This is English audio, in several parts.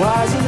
on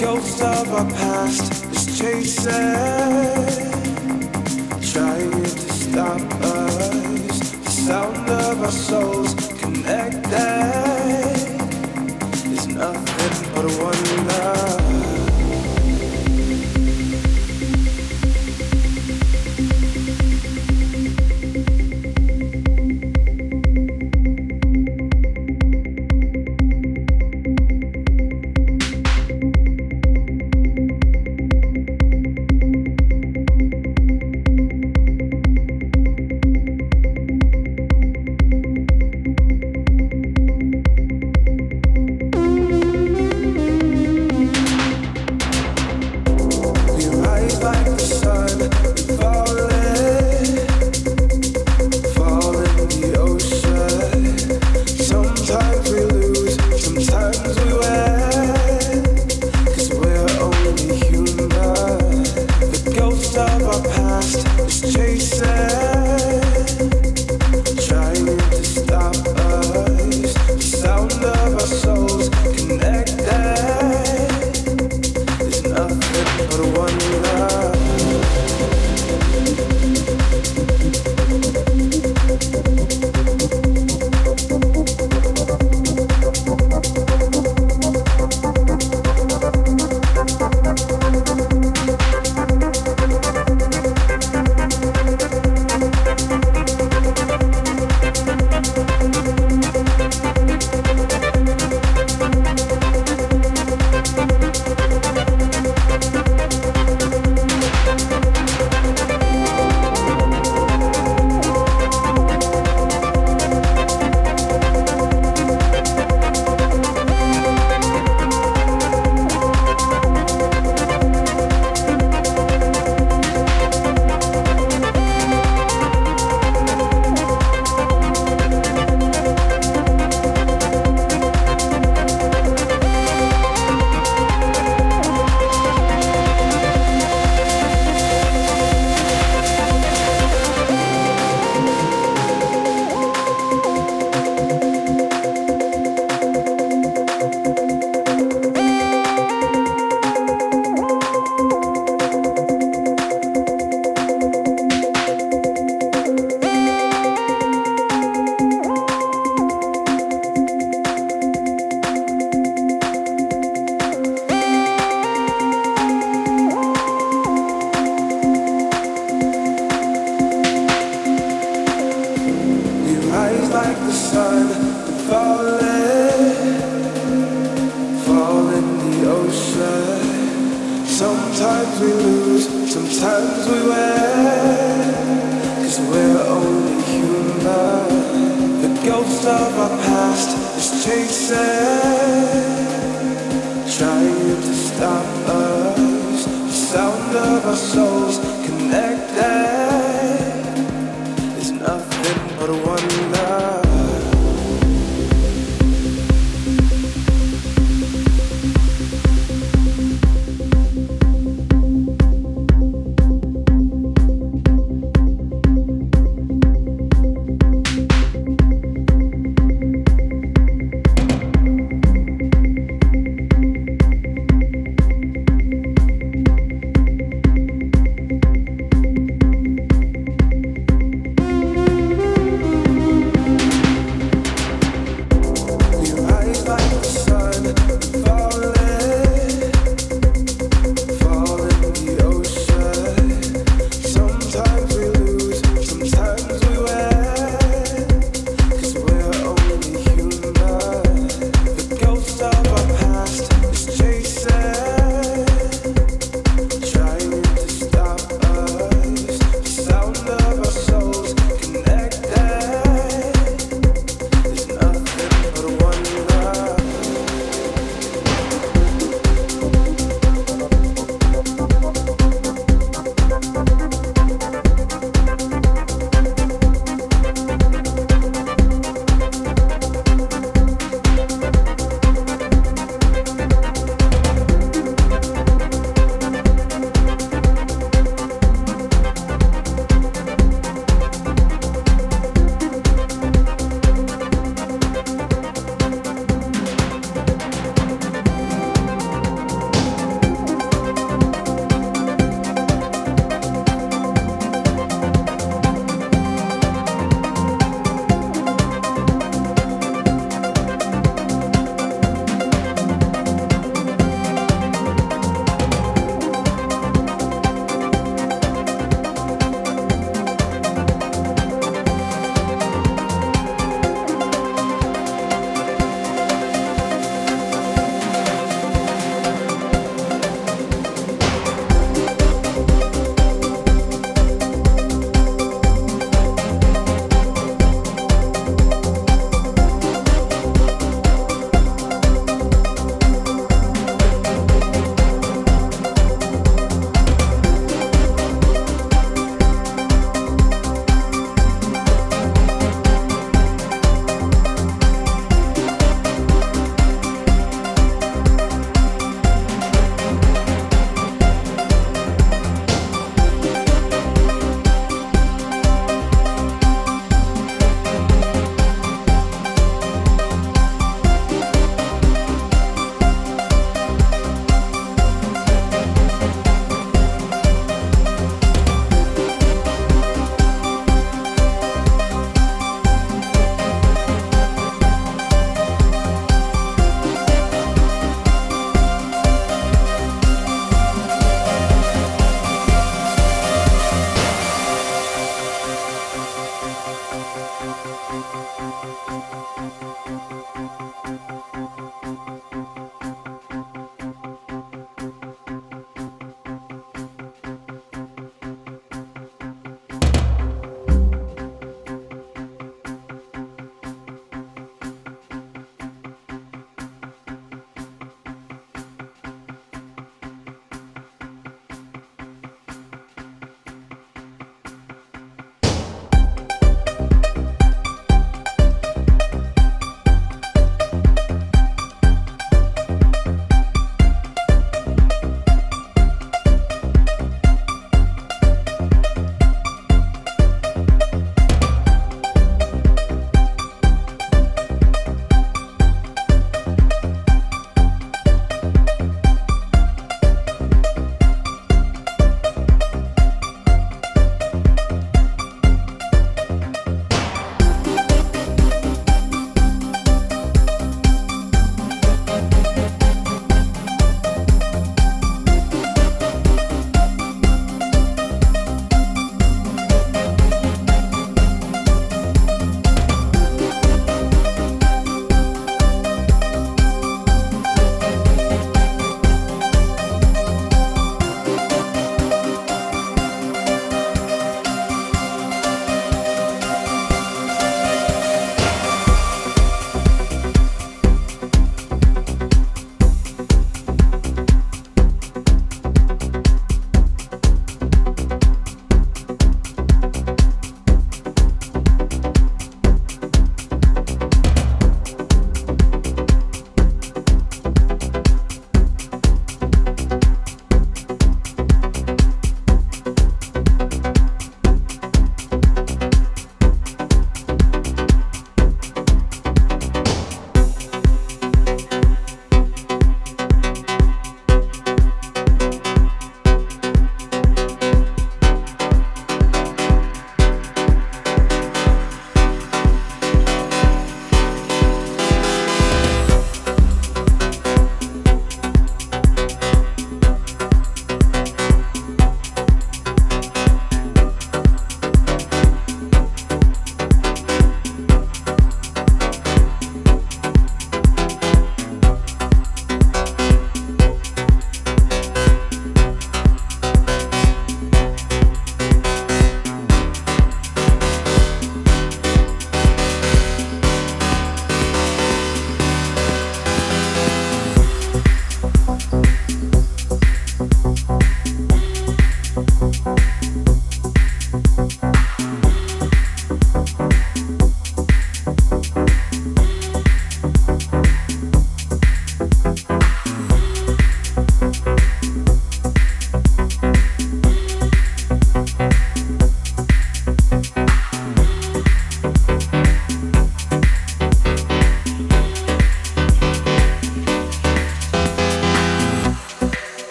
Ghosts of our past is chasing, trying to stop us. The sound of our souls connected.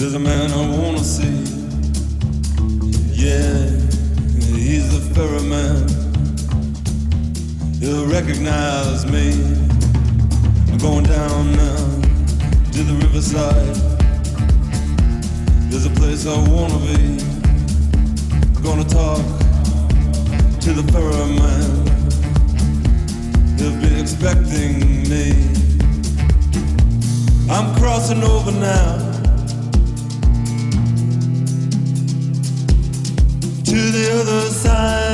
Wanna see. Yeah, he's the ferryman. He'll recognize me. I'm going down now to the riverside. There's a place I wanna be. I'm Gonna talk to the ferryman. He'll be expecting me. I'm crossing over now. To the other side.